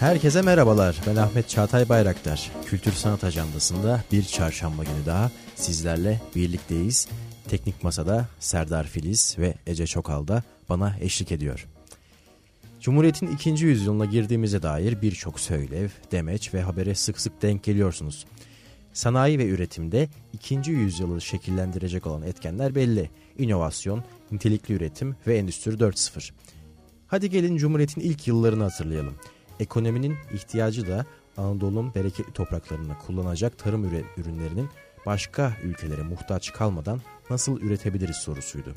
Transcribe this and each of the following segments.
Herkese merhabalar. Ben Ahmet Çağatay Bayraktar. Kültür Sanat Ajandası'nda bir çarşamba günü daha sizlerle birlikteyiz. Teknik Masa'da Serdar Filiz ve Ece Çokal da bana eşlik ediyor. Cumhuriyet'in ikinci yüzyılına girdiğimize dair birçok söylev, demeç ve habere sık sık denk geliyorsunuz. Sanayi ve üretimde ikinci yüzyılı şekillendirecek olan etkenler belli. İnovasyon, nitelikli üretim ve Endüstri 4.0. Hadi gelin Cumhuriyet'in ilk yıllarını hatırlayalım. Ekonominin ihtiyacı da Anadolu'nun bereketli topraklarını kullanacak tarım ürünlerinin başka ülkelere muhtaç kalmadan nasıl üretebiliriz sorusuydu.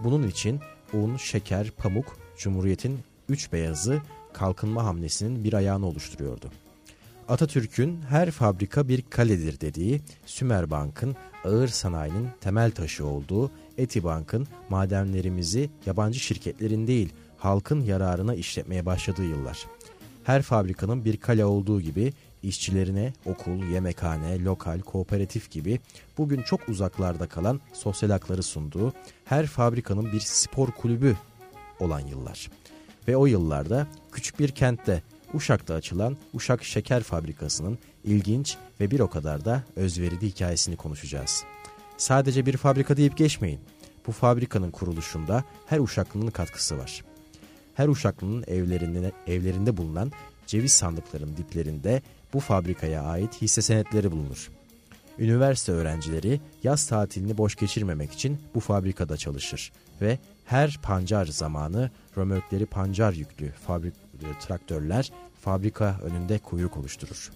Bunun için un, şeker, pamuk Cumhuriyet'in üç beyazı kalkınma hamlesinin bir ayağını oluşturuyordu. Atatürk'ün her fabrika bir kaledir dediği, Sümer Bank'ın ağır sanayinin temel taşı olduğu, Etibank'ın madenlerimizi yabancı şirketlerin değil halkın yararına işletmeye başladığı yıllar. Her fabrikanın bir kale olduğu gibi işçilerine okul, yemekhane, lokal, kooperatif gibi bugün çok uzaklarda kalan sosyal hakları sunduğu her fabrikanın bir spor kulübü olan yıllar. Ve o yıllarda küçük bir kentte Uşak'ta açılan Uşak Şeker Fabrikası'nın ilginç ve bir o kadar da özverili hikayesini konuşacağız. Sadece bir fabrika deyip geçmeyin. Bu fabrikanın kuruluşunda her Uşaklı'nın katkısı var. Her Uşaklı'nın evlerinde, evlerinde bulunan ceviz sandıklarının diplerinde bu fabrikaya ait hisse senetleri bulunur. Üniversite öğrencileri yaz tatilini boş geçirmemek için bu fabrikada çalışır ve her pancar zamanı römörkleri pancar yüklü fabrik traktörler fabrika önünde kuyruk oluşturur.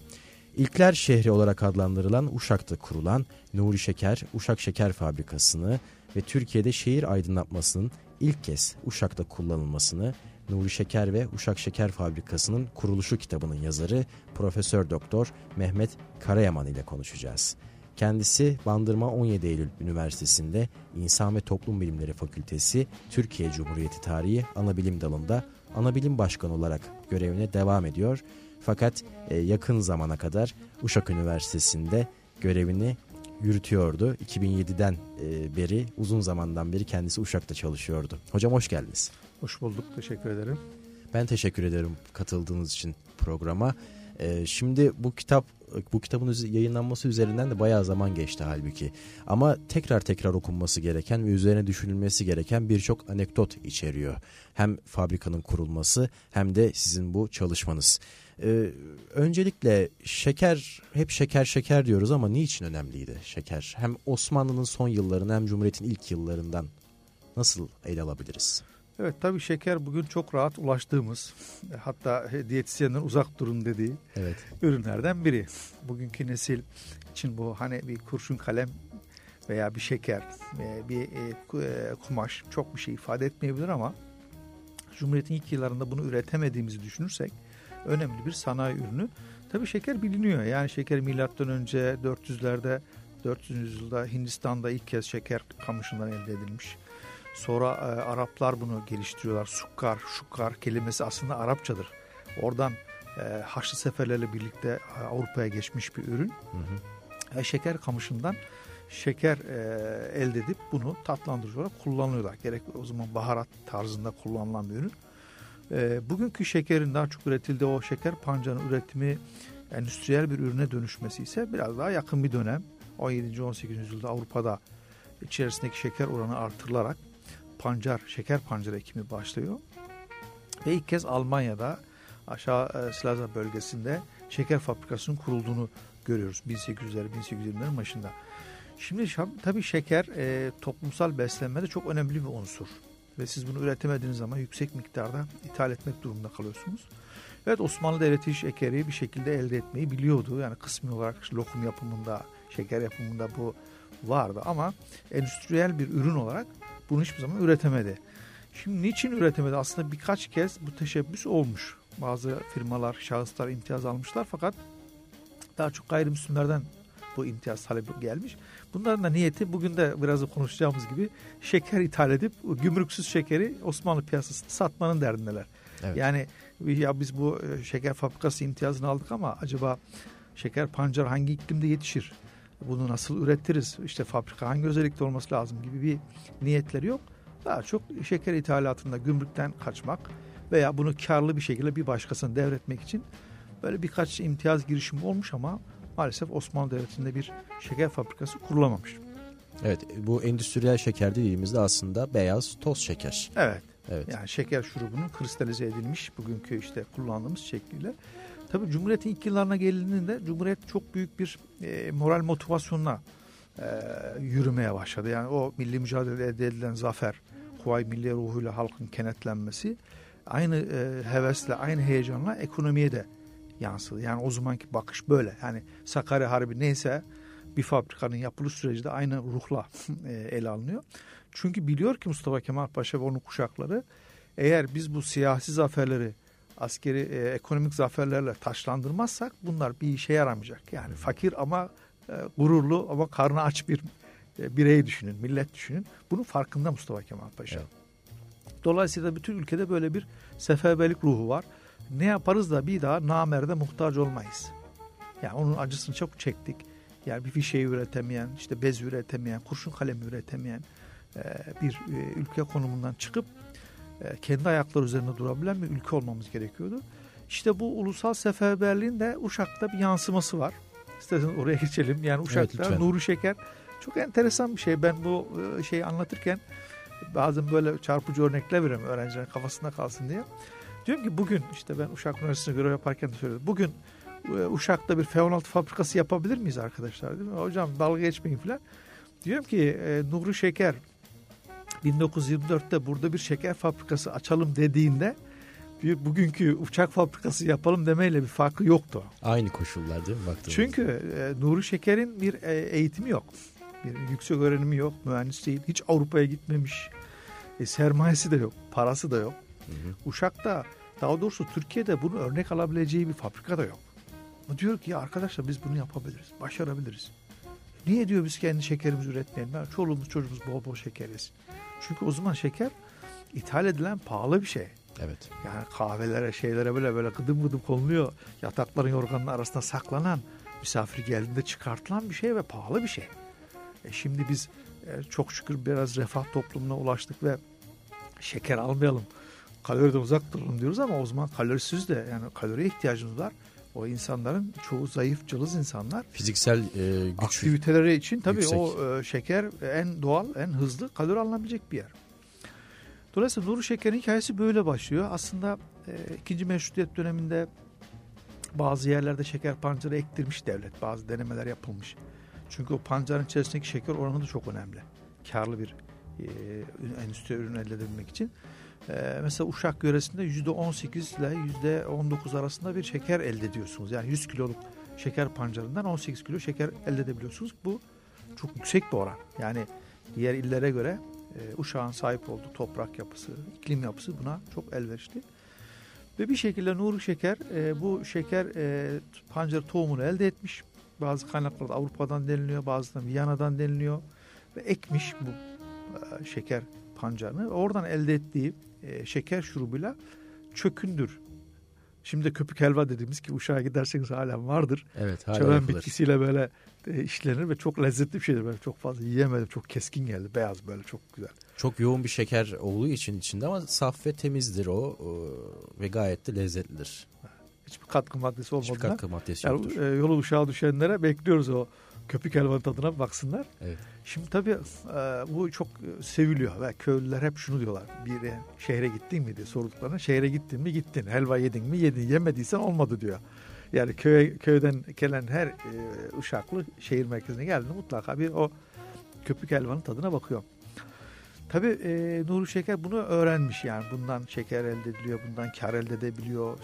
İlkler şehri olarak adlandırılan Uşak'ta kurulan Nuri Şeker Uşak Şeker Fabrikası'nı ve Türkiye'de şehir aydınlatmasının ilk kez Uşak'ta kullanılmasını Nuri Şeker ve Uşak Şeker Fabrikası'nın kuruluşu kitabının yazarı Profesör Doktor Mehmet Karayaman ile konuşacağız. Kendisi Bandırma 17 Eylül Üniversitesi'nde İnsan ve Toplum Bilimleri Fakültesi Türkiye Cumhuriyeti Tarihi Anabilim Dalı'nda Anabilim Başkanı olarak görevine devam ediyor. Fakat e, yakın zamana kadar Uşak Üniversitesi'nde görevini yürütüyordu. 2007'den e, beri uzun zamandan beri kendisi Uşak'ta çalışıyordu. Hocam hoş geldiniz. Hoş bulduk. Teşekkür ederim. Ben teşekkür ederim katıldığınız için programa. Ee, şimdi bu kitap bu kitabın yayınlanması üzerinden de bayağı zaman geçti halbuki. Ama tekrar tekrar okunması gereken ve üzerine düşünülmesi gereken birçok anekdot içeriyor. Hem fabrikanın kurulması hem de sizin bu çalışmanız. Ee, öncelikle şeker, hep şeker şeker diyoruz ama niçin önemliydi şeker? Hem Osmanlı'nın son yıllarını hem Cumhuriyet'in ilk yıllarından nasıl ele alabiliriz? Evet tabii şeker bugün çok rahat ulaştığımız hatta diyetisyenin uzak durun dediği evet. ürünlerden biri. Bugünkü nesil için bu hani bir kurşun kalem veya bir şeker, e, bir e, e, kumaş çok bir şey ifade etmeyebilir ama Cumhuriyet'in ilk yıllarında bunu üretemediğimizi düşünürsek önemli bir sanayi ürünü. Tabii şeker biliniyor. Yani şeker milattan önce 400'lerde 400. yüzyılda Hindistan'da ilk kez şeker kamışından elde edilmiş. Sonra e, Araplar bunu geliştiriyorlar. Sukkar, şukkar kelimesi aslında Arapçadır. Oradan e, Haçlı seferlerle birlikte e, Avrupa'ya geçmiş bir ürün. Hı hı. E, şeker kamışından şeker e, elde edip bunu tatlandırıcı olarak kullanıyorlar. Gerek o zaman baharat tarzında kullanılan bir ürün. E, bugünkü şekerin daha çok üretildiği o şeker pancarının üretimi endüstriyel bir ürüne dönüşmesi ise biraz daha yakın bir dönem. 17. 18. yüzyılda Avrupa'da içerisindeki şeker oranı artırılarak pancar, şeker pancar ekimi başlıyor. Ve ilk kez Almanya'da aşağı e, Slaza bölgesinde şeker fabrikasının kurulduğunu görüyoruz 1800'ler 1820'lerin başında. Şimdi tabii şeker e, toplumsal beslenmede çok önemli bir unsur. Ve siz bunu üretemediğiniz zaman yüksek miktarda ithal etmek durumunda kalıyorsunuz. Evet Osmanlı Devleti şekeri bir şekilde elde etmeyi biliyordu. Yani kısmi olarak lokum yapımında, şeker yapımında bu vardı ama endüstriyel bir ürün olarak bunu hiçbir zaman üretemedi. Şimdi niçin üretemedi? Aslında birkaç kez bu teşebbüs olmuş. Bazı firmalar, şahıslar imtiyaz almışlar fakat daha çok gayrimüslimlerden bu imtiyaz talebi gelmiş. Bunların da niyeti bugün de biraz da konuşacağımız gibi şeker ithal edip gümrüksüz şekeri Osmanlı piyasasında satmanın derdindeler. Evet. Yani ya biz bu e, şeker fabrikası imtiyazını aldık ama acaba şeker pancar hangi iklimde yetişir? Bunu nasıl üretiriz, işte fabrika hangi özellikte olması lazım gibi bir niyetleri yok. Daha çok şeker ithalatında gümrükten kaçmak veya bunu karlı bir şekilde bir başkasına devretmek için böyle birkaç imtiyaz girişimi olmuş ama maalesef Osmanlı Devleti'nde bir şeker fabrikası kurulamamış. Evet bu endüstriyel şeker dediğimizde aslında beyaz toz şeker. Evet. Evet. Yani şeker şurubunun kristalize edilmiş bugünkü işte kullandığımız şekliyle. Tabii Cumhuriyet'in ilk yıllarına gelindiğinde Cumhuriyet çok büyük bir e, moral motivasyonla e, yürümeye başladı. Yani o milli mücadele elde edilen zafer, Kuvayi Milli ruhuyla halkın kenetlenmesi aynı e, hevesle, aynı heyecanla ekonomiye de yansıdı. Yani o zamanki bakış böyle. Yani Sakarya Harbi neyse bir fabrikanın yapılış süreci de aynı ruhla e, ele alınıyor. Çünkü biliyor ki Mustafa Kemal Paşa ve onun kuşakları eğer biz bu siyasi zaferleri askeri e, ekonomik zaferlerle taşlandırmazsak bunlar bir işe yaramayacak. Yani fakir ama e, gururlu ama karnı aç bir e, birey düşünün, millet düşünün. Bunun farkında Mustafa Kemal Paşa. Evet. Dolayısıyla bütün ülkede böyle bir seferberlik ruhu var. Ne yaparız da bir daha namerde muhtaç olmayız. Yani onun acısını çok çektik. Yani bir fişeyi üretemeyen, işte bez üretemeyen, kurşun kalemi üretemeyen e, bir e, ülke konumundan çıkıp kendi ayakları üzerinde durabilen bir ülke olmamız gerekiyordu. İşte bu ulusal seferberliğin de Uşak'ta bir yansıması var. İsterseniz oraya geçelim. Yani Uşak'ta evet, Nuri Şeker çok enteresan bir şey. Ben bu şeyi anlatırken bazen böyle çarpıcı örnekler veriyorum öğrencilerin kafasında kalsın diye. Diyorum ki bugün işte ben Uşak Üniversitesi'nde görev yaparken de söyledim. Bugün Uşak'ta bir F-16 fabrikası yapabilir miyiz arkadaşlar? Değil mi? Hocam dalga geçmeyin falan. Diyorum ki e, Nuri Şeker 1924'te burada bir şeker fabrikası açalım dediğinde bir bugünkü uçak fabrikası yapalım demeyle bir farkı yoktu. Aynı koşullar değil mi? Baktığımızda? Çünkü e, Nuri Şeker'in bir e, eğitimi yok. Bir yüksek öğrenimi yok. Mühendis değil. Hiç Avrupa'ya gitmemiş. E, sermayesi de yok. Parası da yok. Hı hı. Uşak'ta daha doğrusu Türkiye'de bunu örnek alabileceği bir fabrika da yok. O diyor ki ya arkadaşlar biz bunu yapabiliriz. Başarabiliriz. Niye diyor biz kendi şekerimizi üretmeyelim? Çoluğumuz çocuğumuz bol bol şeker yesin. Çünkü o zaman şeker ithal edilen pahalı bir şey. Evet. Yani kahvelere şeylere böyle böyle gıdım gıdım konuluyor. Yatakların yorganın arasında saklanan misafir geldiğinde çıkartılan bir şey ve pahalı bir şey. E şimdi biz e, çok şükür biraz refah toplumuna ulaştık ve şeker almayalım. Kaloriden uzak duralım diyoruz ama o zaman kalorisiz de yani kaloriye ihtiyacımız var. O insanların çoğu zayıf, cılız insanlar. Fiziksel e, güç. Aktiviteleri için tabii yüksek. o e, şeker en doğal, en hızlı kalori alınabilecek bir yer. Dolayısıyla Nuri Şeker'in hikayesi böyle başlıyor. Aslında e, ikinci meşrutiyet döneminde bazı yerlerde şeker pancarı ektirmiş devlet. Bazı denemeler yapılmış. Çünkü o pancarın içerisindeki şeker oranı da çok önemli. Karlı bir e, endüstri ürün elde edebilmek için. Ee, mesela Uşak yöresinde yüzde 18 ile yüzde 19 arasında bir şeker elde ediyorsunuz. Yani 100 kiloluk şeker pancarından 18 kilo şeker elde edebiliyorsunuz. Bu çok yüksek bir oran. Yani diğer illere göre e, Uşak'ın sahip olduğu toprak yapısı, iklim yapısı buna çok elverişli. Ve bir şekilde Nuri Şeker e, bu şeker e, pancarı tohumunu elde etmiş. Bazı kaynaklarda Avrupa'dan deniliyor, bazılarında Viyana'dan deniliyor. Ve ekmiş bu e, şeker pancarını. Oradan elde ettiği e, şeker şurubuyla çökündür. Şimdi de köpük helva dediğimiz ki uşağa giderseniz halen vardır. Evet hala Çöven bitkisiyle böyle e, işlenir ve çok lezzetli bir şeydir. Böyle çok fazla yiyemedim. Çok keskin geldi. Beyaz böyle çok güzel. Çok yoğun bir şeker olduğu için içinde ama saf ve temizdir o, o ve gayet de lezzetlidir. Hiçbir katkı maddesi olmadan. Hiçbir katkı maddesi yoktur. Yani, e, yolu uşağa düşenlere bekliyoruz o köpük helvanın tadına baksınlar. Evet. Şimdi tabii e, bu çok seviliyor ve köylüler hep şunu diyorlar. Bir e, şehre gittin mi diye sorduklarına şehre gittin mi gittin. Helva yedin mi yedin. Yemediysen olmadı diyor. Yani köy, köyden gelen her e, uşaklı şehir merkezine geldiğinde mutlaka bir o köpük helvanın tadına bakıyor. Tabii e, Nuri Şeker bunu öğrenmiş yani bundan şeker elde ediliyor, bundan kar elde edebiliyor.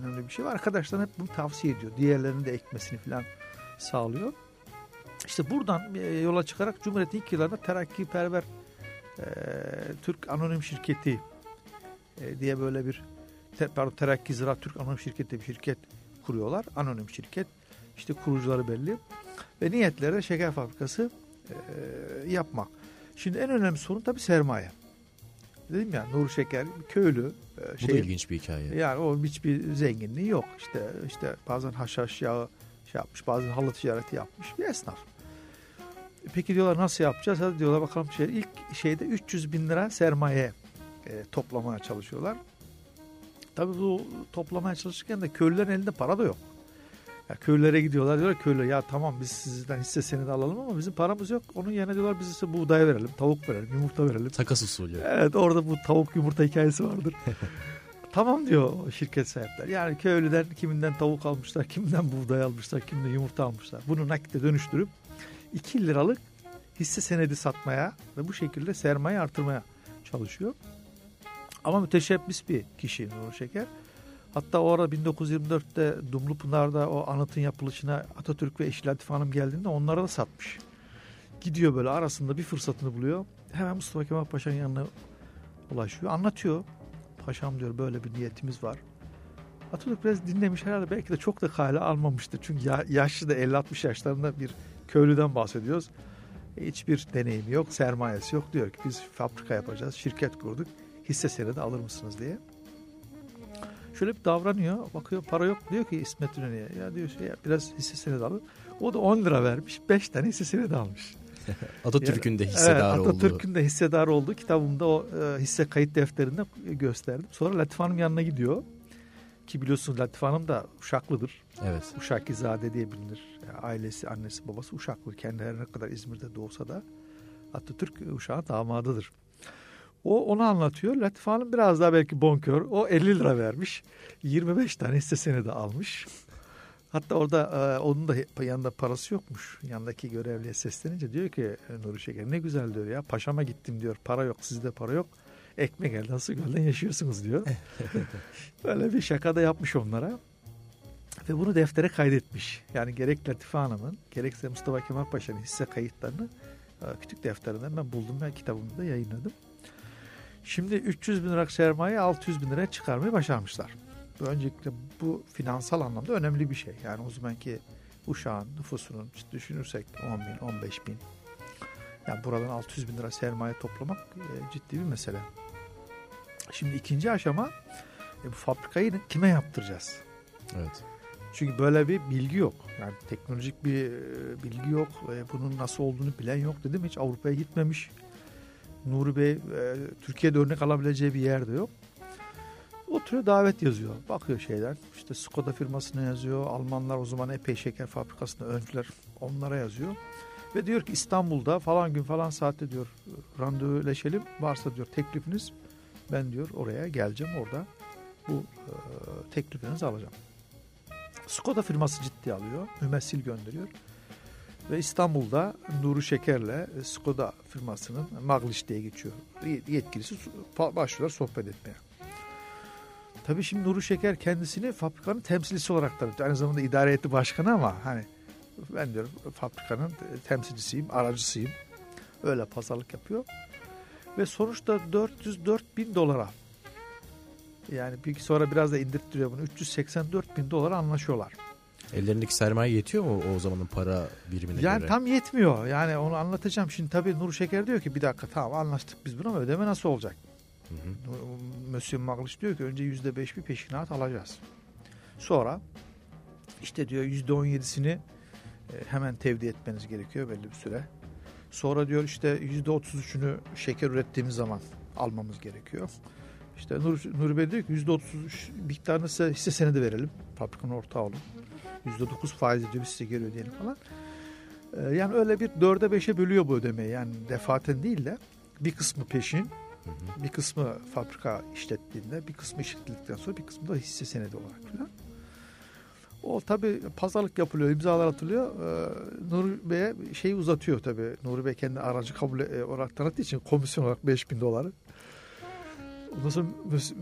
Önemli bir şey var. Arkadaşlar hep bunu tavsiye ediyor. Diğerlerinin de ekmesini falan sağlıyor. İşte buradan e, yola çıkarak Cumhuriyet'in ilk yıllarında terakkiperver e, Türk Anonim Şirketi e, diye böyle bir te, pardon, Terakki Ziraat Türk Anonim Şirketi bir şirket kuruyorlar. Anonim şirket. İşte kurucuları belli. Ve niyetleri şeker fabrikası e, yapmak. Şimdi en önemli sorun tabii sermaye. Dedim ya Nur Şeker köylü. E, şey, Bu da ilginç bir hikaye. Yani o hiçbir zenginliği yok. İşte işte bazen haşhaş yağı şey yapmış, bazen halı ticareti yapmış bir esnaf. Peki diyorlar nasıl yapacağız? Hadi diyorlar bakalım şey, ilk şeyde 300 bin lira sermaye e, toplamaya çalışıyorlar. Tabii bu toplamaya çalışırken de köylülerin elinde para da yok. Ya köylere gidiyorlar diyorlar köylü ya tamam biz sizden hisse senedi alalım ama bizim paramız yok. Onun yerine diyorlar biz size buğday verelim, tavuk verelim, yumurta verelim. Takas usulü. Evet orada bu tavuk yumurta hikayesi vardır. tamam diyor şirket sahipler. Yani köylüden kiminden tavuk almışlar, kiminden buğday almışlar, kiminden yumurta almışlar. Bunu nakite dönüştürüp 2 liralık hisse senedi satmaya ve bu şekilde sermaye artırmaya çalışıyor. Ama müteşebbis bir kişi Nur Şeker. Hatta o ara 1924'te Dumlupınar'da o anıtın yapılışına Atatürk ve eşi Latif Hanım geldiğinde onlara da satmış. Gidiyor böyle arasında bir fırsatını buluyor. Hemen Mustafa Kemal Paşa'nın yanına ulaşıyor. Anlatıyor. Paşam diyor böyle bir niyetimiz var. Atatürk biraz dinlemiş herhalde belki de çok da kale almamıştır. Çünkü yaşlı da 50-60 yaşlarında bir köylüden bahsediyoruz. Hiçbir deneyimi yok, sermayesi yok. Diyor ki biz fabrika yapacağız, şirket kurduk. Hisse senedi alır mısınız diye. Şöyle bir davranıyor. Bakıyor para yok. Diyor ki İsmet İnönü'ye ya diyor şey biraz hisse senedi alın. O da 10 lira vermiş. 5 tane hisse senedi almış. Atatürk'ün de hissedarı evet, Atatürk'ün de hissedarı olduğu kitabımda o e, hisse kayıt defterinde gösterdim. Sonra Latif Hanım yanına gidiyor. Ki biliyorsunuz Latif Hanım da Uşaklıdır. Evet. Uşakizade diye bilinir. Ailesi, annesi, babası Uşaklı. Kendileri ne kadar İzmir'de doğsa da Atatürk Uşak'ın damadıdır. O onu anlatıyor. Latif Hanım biraz daha belki bonkör. O 50 lira vermiş. 25 tane hissesini de almış. Hatta orada e, onun da yanında parası yokmuş. Yanındaki görevliye seslenince diyor ki Nuri Şeker ne güzel diyor ya. Paşama gittim diyor. Para yok sizde para yok. Ekmek elden su gölden yaşıyorsunuz diyor. Böyle bir şaka da yapmış onlara. Ve bunu deftere kaydetmiş. Yani gerek Latife Hanım'ın gerekse Mustafa Kemal Paşa'nın hisse kayıtlarını e, küçük defterinden ben buldum ve kitabımda yayınladım. Şimdi 300 bin lira sermaye 600 bin liraya çıkarmayı başarmışlar. Öncelikle bu finansal anlamda önemli bir şey. Yani o zamanki Uşağın nüfusunun işte düşünürsek 10 bin, 15 bin. Yani buradan 600 bin lira sermaye toplamak e, ciddi bir mesele. Şimdi ikinci aşama e, bu fabrikayı kime yaptıracağız? Evet. Çünkü böyle bir bilgi yok. Yani teknolojik bir e, bilgi yok. E, bunun nasıl olduğunu bilen yok dedim. Hiç Avrupa'ya gitmemiş. Nuri Bey e, Türkiye'de örnek alabileceği bir yerde yok. Oturuyor davet yazıyor. Bakıyor şeyler. İşte Skoda firmasına yazıyor. Almanlar o zaman epey şeker fabrikasında öncüler. Onlara yazıyor. Ve diyor ki İstanbul'da falan gün falan saatte diyor randevuleşelim. Varsa diyor teklifiniz ben diyor oraya geleceğim orada bu e, teklifinizi alacağım. Skoda firması ciddi alıyor. Mümessil gönderiyor. Ve İstanbul'da Nuri Şeker'le Skoda firmasının Magliş diye geçiyor. Yetkilisi başlıyorlar sohbet etmeye. Tabii şimdi Nuri Şeker kendisini fabrikanın temsilcisi olarak tanıtıyor. Aynı zamanda idare heyeti başkanı ama hani ben diyorum fabrikanın temsilcisiyim, aracısıyım. Öyle pazarlık yapıyor. Ve sonuçta 404 bin dolara yani bir sonra biraz da indirttiriyor bunu. 384 bin dolara anlaşıyorlar. Ellerindeki sermaye yetiyor mu o zamanın para birimine yani göre? tam yetmiyor. Yani onu anlatacağım. Şimdi tabii Nur Şeker diyor ki bir dakika tamam anlaştık biz bunu ama ödeme nasıl olacak? Hı hı. Monsieur Maglish diyor ki önce yüzde beş bir peşinat alacağız. Sonra işte diyor yüzde on yedisini e, hemen tevdi etmeniz gerekiyor belli bir süre. Sonra diyor işte yüzde otuz üçünü şeker ürettiğimiz zaman almamız gerekiyor. İşte Nur, Nuri Bey diyor ki yüzde otuz miktarını size hisse senedi verelim. Fabrikanın ortağı olun. Yüzde dokuz faiz diyor biz size geri ödeyelim falan. Ee, yani öyle bir dörde beşe bölüyor bu ödemeyi. Yani defaten değil de bir kısmı peşin, bir kısmı fabrika işlettiğinde, bir kısmı işletildikten sonra bir kısmı da hisse senedi olarak falan. O tabi pazarlık yapılıyor, imzalar atılıyor. Ee, Nuri Bey'e şeyi uzatıyor tabi. Nuri Bey kendi aracı kabul e, olarak tanıttığı için komisyon olarak 5000 doları. Ondan sonra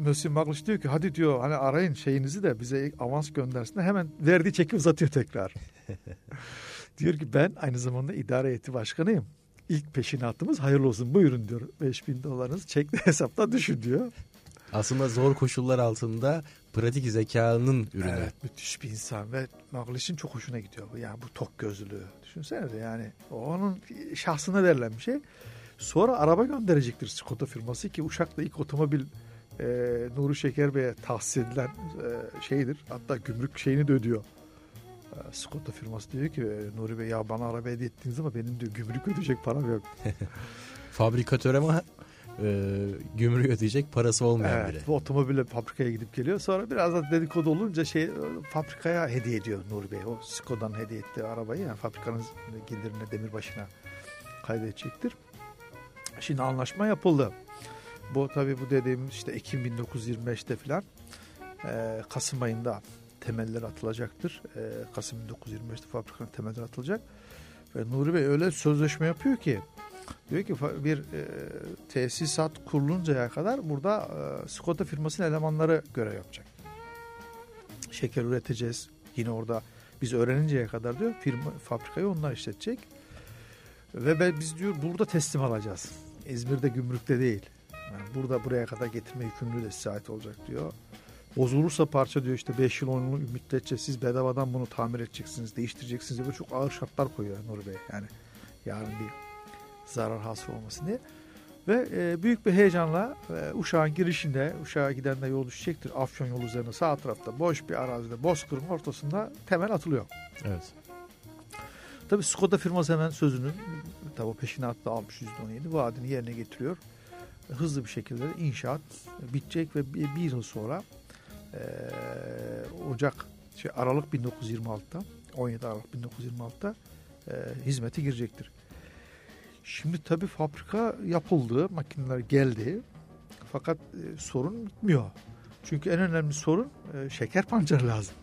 Monsieur Maglish diyor ki hadi diyor hani arayın şeyinizi de bize avans göndersin. Hemen verdiği çeki uzatıyor tekrar. diyor ki ben aynı zamanda idare heyeti başkanıyım. İlk peşinatımız hayırlı olsun buyurun diyor. 5000 dolarınızı çekli hesapta düşün diyor. Aslında zor koşullar altında pratik zekanın ürünü. Evet, müthiş bir insan ve Maglish'in çok hoşuna gidiyor. Yani bu tok gözlülüğü. Düşünsene de yani onun şahsına verilen bir şey. Sonra araba gönderecektir Skoda firması ki Uşak'ta ilk otomobil e, Nuri Şeker Bey'e tahsis edilen e, şeydir. Hatta gümrük şeyini de ödüyor. E, Skoda firması diyor ki e, Nuri Bey ya bana araba hediye ettiniz ama benim diyor gümrük ödeyecek param yok. Fabrikatör ama e, gümrüğü ödeyecek parası olmayan evet, biri. Bu otomobille fabrikaya gidip geliyor. Sonra biraz da dedikodu olunca şey fabrikaya hediye ediyor Nuri Bey. O Skoda'nın hediye ettiği arabayı yani fabrikanın gelirine demirbaşına kaydedecektir. Şimdi anlaşma yapıldı. Bu tabii bu dediğim işte Ekim 1925'te filan e, Kasım ayında temeller atılacaktır. E, Kasım 1925'te fabrikanın temeller atılacak. Ve Nuri Bey öyle sözleşme yapıyor ki diyor ki bir e, tesisat kuruluncaya kadar burada e, Skoda firmasının elemanları görev yapacak. Şeker üreteceğiz. Yine orada biz öğreninceye kadar diyor firma fabrikayı onlar işletecek. Ve biz diyor burada teslim alacağız. İzmir'de gümrükte değil. Yani burada buraya kadar getirme yükümlülüğü de size ait olacak diyor. Bozulursa parça diyor işte 5 yıl 10 yıl müddetçe siz bedavadan bunu tamir edeceksiniz, değiştireceksiniz diye çok ağır şartlar koyuyor Nuri Bey. Yani yarın bir zarar hasıl olmasın diye. Ve e, büyük bir heyecanla e, Uşak'ın girişinde, Uşak'a giden de yol düşecektir. Afyon yolu üzerine sağ tarafta boş bir arazide, Bozkır'ın ortasında temel atılıyor. Evet. Tabii Skoda firması hemen sözünün tabi peşinatta almış %17 vaadini yerine getiriyor. Hızlı bir şekilde inşaat bitecek ve bir, bir yıl sonra e, Ocak şey Aralık 1926'da 17 Aralık 1926'da e, hizmete girecektir. Şimdi tabii fabrika yapıldı, makineler geldi. Fakat e, sorun bitmiyor. Çünkü en önemli sorun e, şeker pancarı lazım.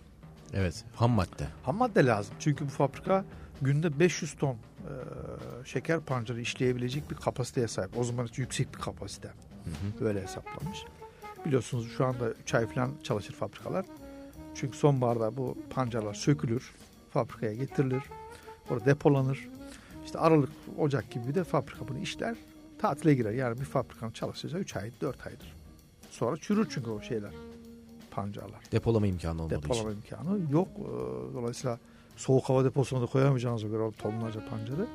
Evet, ham madde. Ham madde lazım. Çünkü bu fabrika günde 500 ton e, şeker pancarı işleyebilecek bir kapasiteye sahip. O zaman yüksek bir kapasite. Hı hı. Böyle hesaplanmış. Biliyorsunuz şu anda 3 ay falan çalışır fabrikalar. Çünkü sonbaharda bu pancarlar sökülür, fabrikaya getirilir, orada depolanır. İşte Aralık, Ocak gibi de fabrika bunu işler, tatile girer. Yani bir fabrikanın çalışacağı 3 ay, 4 aydır. Sonra çürür çünkü o şeyler, pancarlar. Depolama imkanı olmadığı Depolama için. imkanı yok. Ee, dolayısıyla soğuk hava deposuna da koyamayacağınıza göre tonlarca pancarı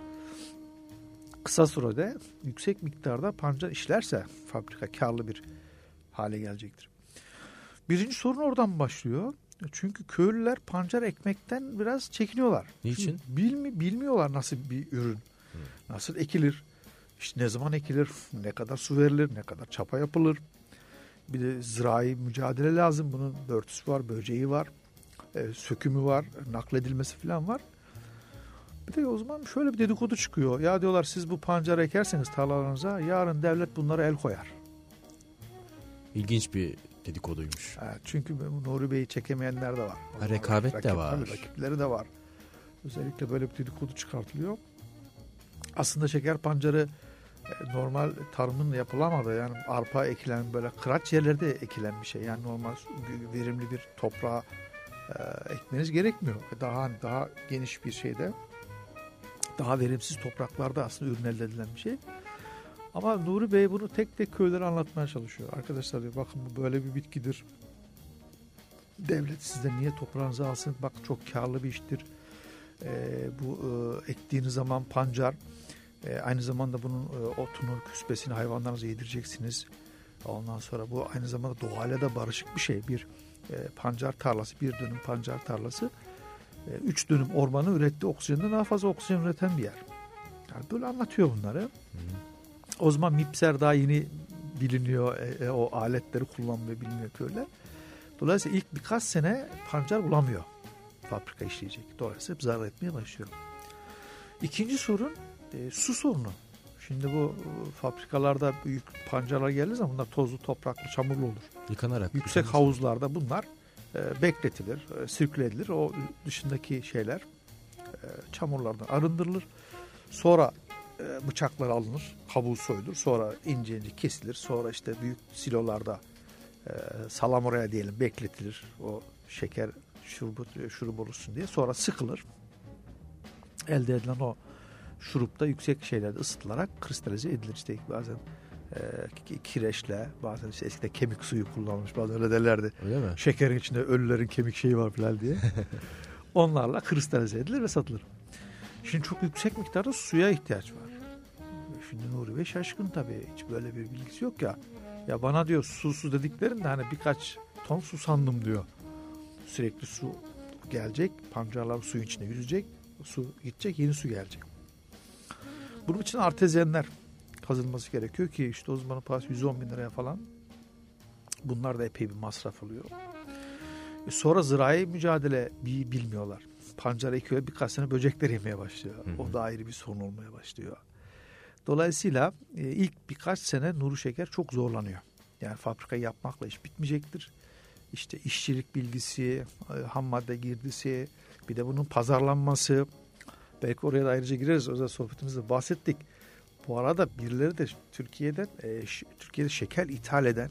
kısa sürede yüksek miktarda pancar işlerse fabrika karlı bir hale gelecektir. Birinci sorun oradan başlıyor. Çünkü köylüler pancar ekmekten biraz çekiniyorlar. Niçin? Bilmi, bilmiyorlar nasıl bir ürün. Nasıl ekilir? İşte ne zaman ekilir? Ne kadar su verilir? Ne kadar çapa yapılır? Bir de zirai mücadele lazım. Bunun börtüsü var, böceği var, e, sökümü var, nakledilmesi falan var. Bir de o zaman şöyle bir dedikodu çıkıyor. Ya diyorlar siz bu pancar ekerseniz tarlalarınıza yarın devlet bunlara el koyar. İlginç bir dedikoduymuş. Çünkü Nuri Bey'i çekemeyenler de var. Ha, rekabet Rakip, de var. Tabii, rakipleri de var. Özellikle böyle bir dedikodu çıkartılıyor. Aslında şeker pancarı e, normal tarımın yapılamadığı yani arpa ekilen böyle kıraç yerlerde ekilen bir şey. Yani normal verimli bir toprağa e, ekmeniz gerekmiyor. Daha daha geniş bir şeyde daha verimsiz topraklarda aslında ürün elde edilen bir şey. Ama Nuri Bey bunu tek tek köylere anlatmaya çalışıyor. Arkadaşlar diyor bakın bu böyle bir bitkidir. Devlet sizden niye toprağınızı alsın? Bak çok karlı bir iştir. Ee, bu e, ektiğiniz zaman pancar e, aynı zamanda bunun e, otunu, küspesini hayvanlarınıza yedireceksiniz. Ondan sonra bu aynı zamanda doğayla da barışık bir şey. Bir e, pancar tarlası, bir dönüm pancar tarlası. E, üç dönüm ormanı ürettiği oksijenden daha fazla oksijen üreten bir yer. Yani böyle anlatıyor bunları. Hı hı. O zaman mipser daha yeni biliniyor. E, e, o aletleri kullanmıyor biliniyor köyler. Dolayısıyla ilk birkaç sene pancar bulamıyor. Fabrika işleyecek. Dolayısıyla zarar etmeye başlıyor. İkinci sorun e, su sorunu. Şimdi bu e, fabrikalarda büyük pancarlar geldiği zaman bunlar tozlu, topraklı, çamurlu olur. Yıkanarak. Yüksek yıkanarak. havuzlarda bunlar e, bekletilir, e, sirküle edilir. O dışındaki şeyler e, çamurlardan arındırılır. Sonra e, bıçaklar alınır, kabuğu soyulur. Sonra ince ince kesilir. Sonra işte büyük silolarda e, salamuraya diyelim bekletilir. O şeker şurubu, şurup olursun diye. Sonra sıkılır. Elde edilen o şurupta yüksek şeylerde ısıtılarak kristalize edilir. İşte bazen e, kireçle bazen işte eskiden kemik suyu kullanılmış bazen öyle derlerdi. Öyle mi? Şekerin içinde ölülerin kemik şeyi var falan diye. Onlarla kristalize edilir ve satılır. Şimdi çok yüksek miktarda suya ihtiyaç var. Şimdi Nuri Bey şaşkın tabii. Hiç böyle bir bilgisi yok ya. Ya bana diyor su su dediklerinde hani birkaç ton su sandım diyor. Sürekli su gelecek. Pancarlar suyun içinde yüzecek. Su gidecek yeni su gelecek. Bunun için artezyenler kazılması gerekiyor ki işte o zamanın parası 110 bin liraya falan. Bunlar da epey bir masraf oluyor. E sonra zirai mücadele bir bilmiyorlar. Pancara ekiyor birkaç sene böcekler yemeye başlıyor. Hı hı. O da ayrı bir sorun olmaya başlıyor. Dolayısıyla e, ilk birkaç sene Nuri Şeker çok zorlanıyor. Yani fabrika yapmakla iş bitmeyecektir. İşte işçilik bilgisi, e, ham madde girdisi, bir de bunun pazarlanması. Belki oraya da ayrıca gireriz. Özel sohbetimizde bahsettik. Bu arada birileri de Türkiye'den e, Türkiye'de şeker ithal eden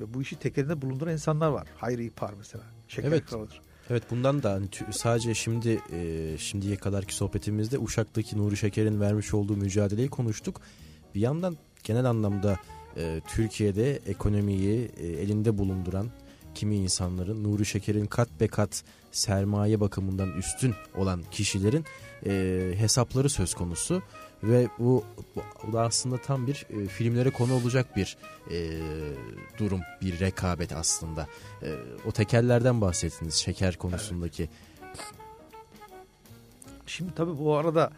ve bu işi tekelinde bulunduran insanlar var. Hayri İpar mesela. Şeker evet. kralıdır. Evet bundan da hani sadece şimdi e, şimdiye kadarki sohbetimizde Uşak'taki Nuri Şeker'in vermiş olduğu mücadeleyi konuştuk. Bir yandan genel anlamda e, Türkiye'de ekonomiyi e, elinde bulunduran kimi insanların Nuri Şeker'in kat be kat sermaye bakımından üstün olan kişilerin e, hesapları söz konusu ve bu, bu da aslında tam bir e, filmlere konu olacak bir e, durum, bir rekabet aslında. E, o tekellerden bahsettiniz şeker konusundaki. Evet. Şimdi tabii bu arada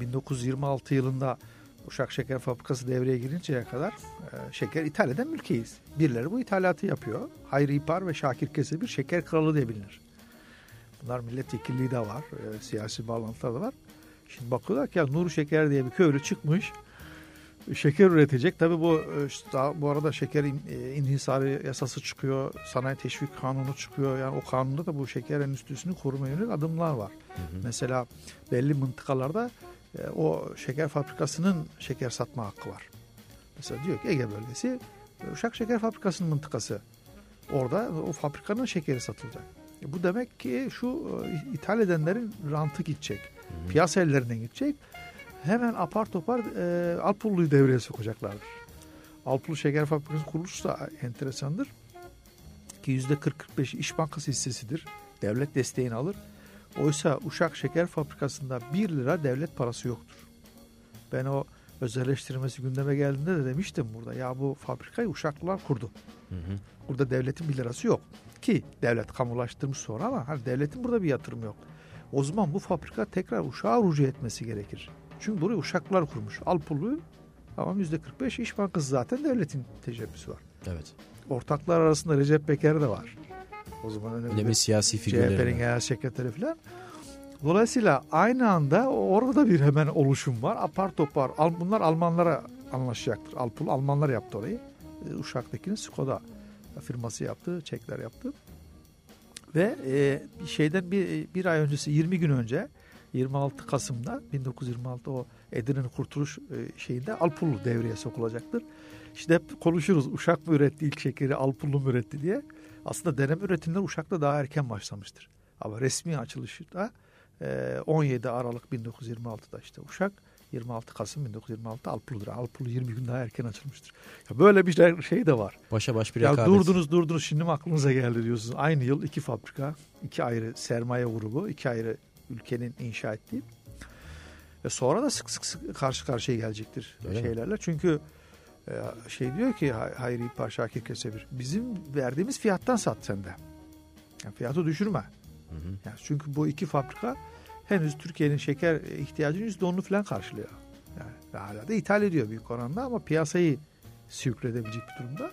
1926 e, yılında Uşak Şeker Fabrikası devreye girinceye kadar e, şeker ithal eden. Birileri bu ithalatı yapıyor. Hayri İpar ve Şakir Kesebir şeker kralı diye bilinir. Bunlar milletvekilliği de var, e, siyasi bağlantılar da var. Şimdi bakıyorlar ki ya Nur Şeker diye bir köylü çıkmış şeker üretecek. Tabii bu e, bu arada şeker e, inhisarı yasası çıkıyor. Sanayi teşvik kanunu çıkıyor. Yani o kanunda da bu şeker endüstrisini korumaya yönelik adımlar var. Hı hı. Mesela belli mıntıkalarda e, o şeker fabrikasının şeker satma hakkı var. Mesela diyor ki Ege bölgesi Uşak Şeker Fabrikası'nın mıntıkası. Orada o fabrikanın şekeri satılacak. bu demek ki şu ithal edenlerin rantı gidecek. Hı. Piyasa ellerinden gidecek. Hemen apar topar e, Alpullu'yu devreye sokacaklardır. Alpullu Şeker Fabrikası kuruluşu da enteresandır. Ki %40-45 İş Bankası hissesidir. Devlet desteğini alır. Oysa Uşak Şeker Fabrikası'nda 1 lira devlet parası yoktur. Ben o özelleştirmesi gündeme geldiğinde de demiştim burada. Ya bu fabrikayı Uşaklılar kurdu. Hı hı. Burada devletin 1 lirası yok. Ki devlet kamulaştırmış sonra ama hani devletin burada bir yatırım yok. O zaman bu fabrika tekrar Uşak'a rücu etmesi gerekir. Çünkü burayı Uşaklılar kurmuş. Alpulu ama yüzde 45 İş Bankası zaten devletin teşebbüsü var. Evet. Ortaklar arasında Recep Peker de var. O zaman önemli, önemli siyasi figürler. CHP'nin genel sekreteri falan. Dolayısıyla aynı anda orada bir hemen oluşum var. Apar topar. Bunlar Almanlara anlaşacaktır. Alpul Almanlar yaptı orayı. E, Uşak'takini Skoda firması yaptı. Çekler yaptı. Ve e, şeyden bir, bir ay öncesi 20 gün önce 26 Kasım'da 1926 o Edirne'nin kurtuluş e, şeyinde Alpullu devreye sokulacaktır. İşte hep konuşuruz Uşak mı üretti ilk şekeri Alpullu mu üretti diye. Aslında deneme üretimler Uşak'ta daha erken başlamıştır. Ama resmi açılışı da 17 Aralık 1926'da işte Uşak 26 Kasım 1926 Alpulu'dur. Alpulu 20 gün daha erken açılmıştır. Ya böyle bir şey de var. Başa baş bir ya rekabet. Durdunuz durdunuz şimdi mi aklınıza geldi diyorsunuz. Aynı yıl iki fabrika, iki ayrı sermaye grubu, iki ayrı ülkenin inşa ettiği. Ve sonra da sık sık, sık karşı karşıya gelecektir Öyle şeylerle. Mi? Çünkü e, şey diyor ki Hayri İpar Şakir Kesebir bizim verdiğimiz fiyattan sat sende. Yani fiyatı düşürme. Hı hı. Yani çünkü bu iki fabrika henüz Türkiye'nin şeker ihtiyacının yüzde onunu falan karşılıyor. Yani hala da ithal ediyor büyük oranda ama piyasayı sürükledebilecek bir durumda.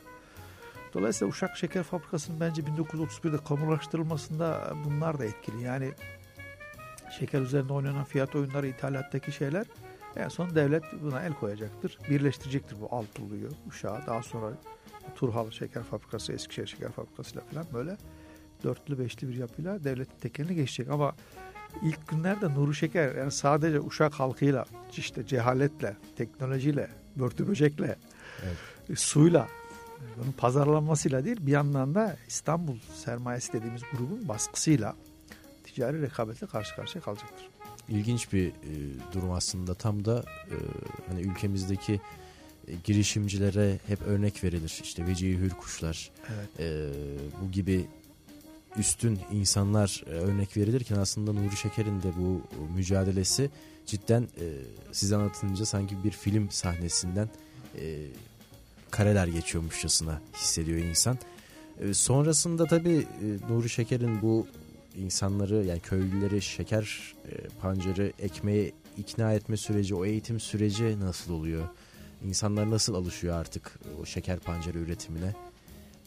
Dolayısıyla Uşak Şeker Fabrikası'nın bence 1931'de kamulaştırılmasında bunlar da etkili. Yani şeker üzerinde oynanan fiyat oyunları, ithalattaki şeyler en son devlet buna el koyacaktır. Birleştirecektir bu Altulu'yu, Uşağı. Daha sonra Turhal Şeker Fabrikası, Eskişehir Şeker Fabrikası ile falan böyle dörtlü beşli bir yapıyla devletin tekeline geçecek. Ama ilk günlerde Nuri Şeker yani sadece Uşak halkıyla, işte cehaletle, teknolojiyle, börtü böcekle, evet. suyla, bunun pazarlanmasıyla değil bir yandan da İstanbul sermayesi dediğimiz grubun baskısıyla ticari rekabetle karşı karşıya kalacaktır. İlginç bir e, durum aslında tam da e, hani ülkemizdeki e, girişimcilere hep örnek verilir. İşte Vecihi Hürkuşlar evet. e, bu gibi üstün insanlar e, örnek verilirken aslında Nuri Şeker'in de bu mücadelesi cidden e, size anlatınca sanki bir film sahnesinden e, kareler geçiyormuşçasına hissediyor insan. E, sonrasında tabii e, Nuri Şeker'in bu insanları yani köylüleri şeker e, pancarı ekmeğe ikna etme süreci, o eğitim süreci nasıl oluyor? İnsanlar nasıl alışıyor artık o şeker pancarı üretimine?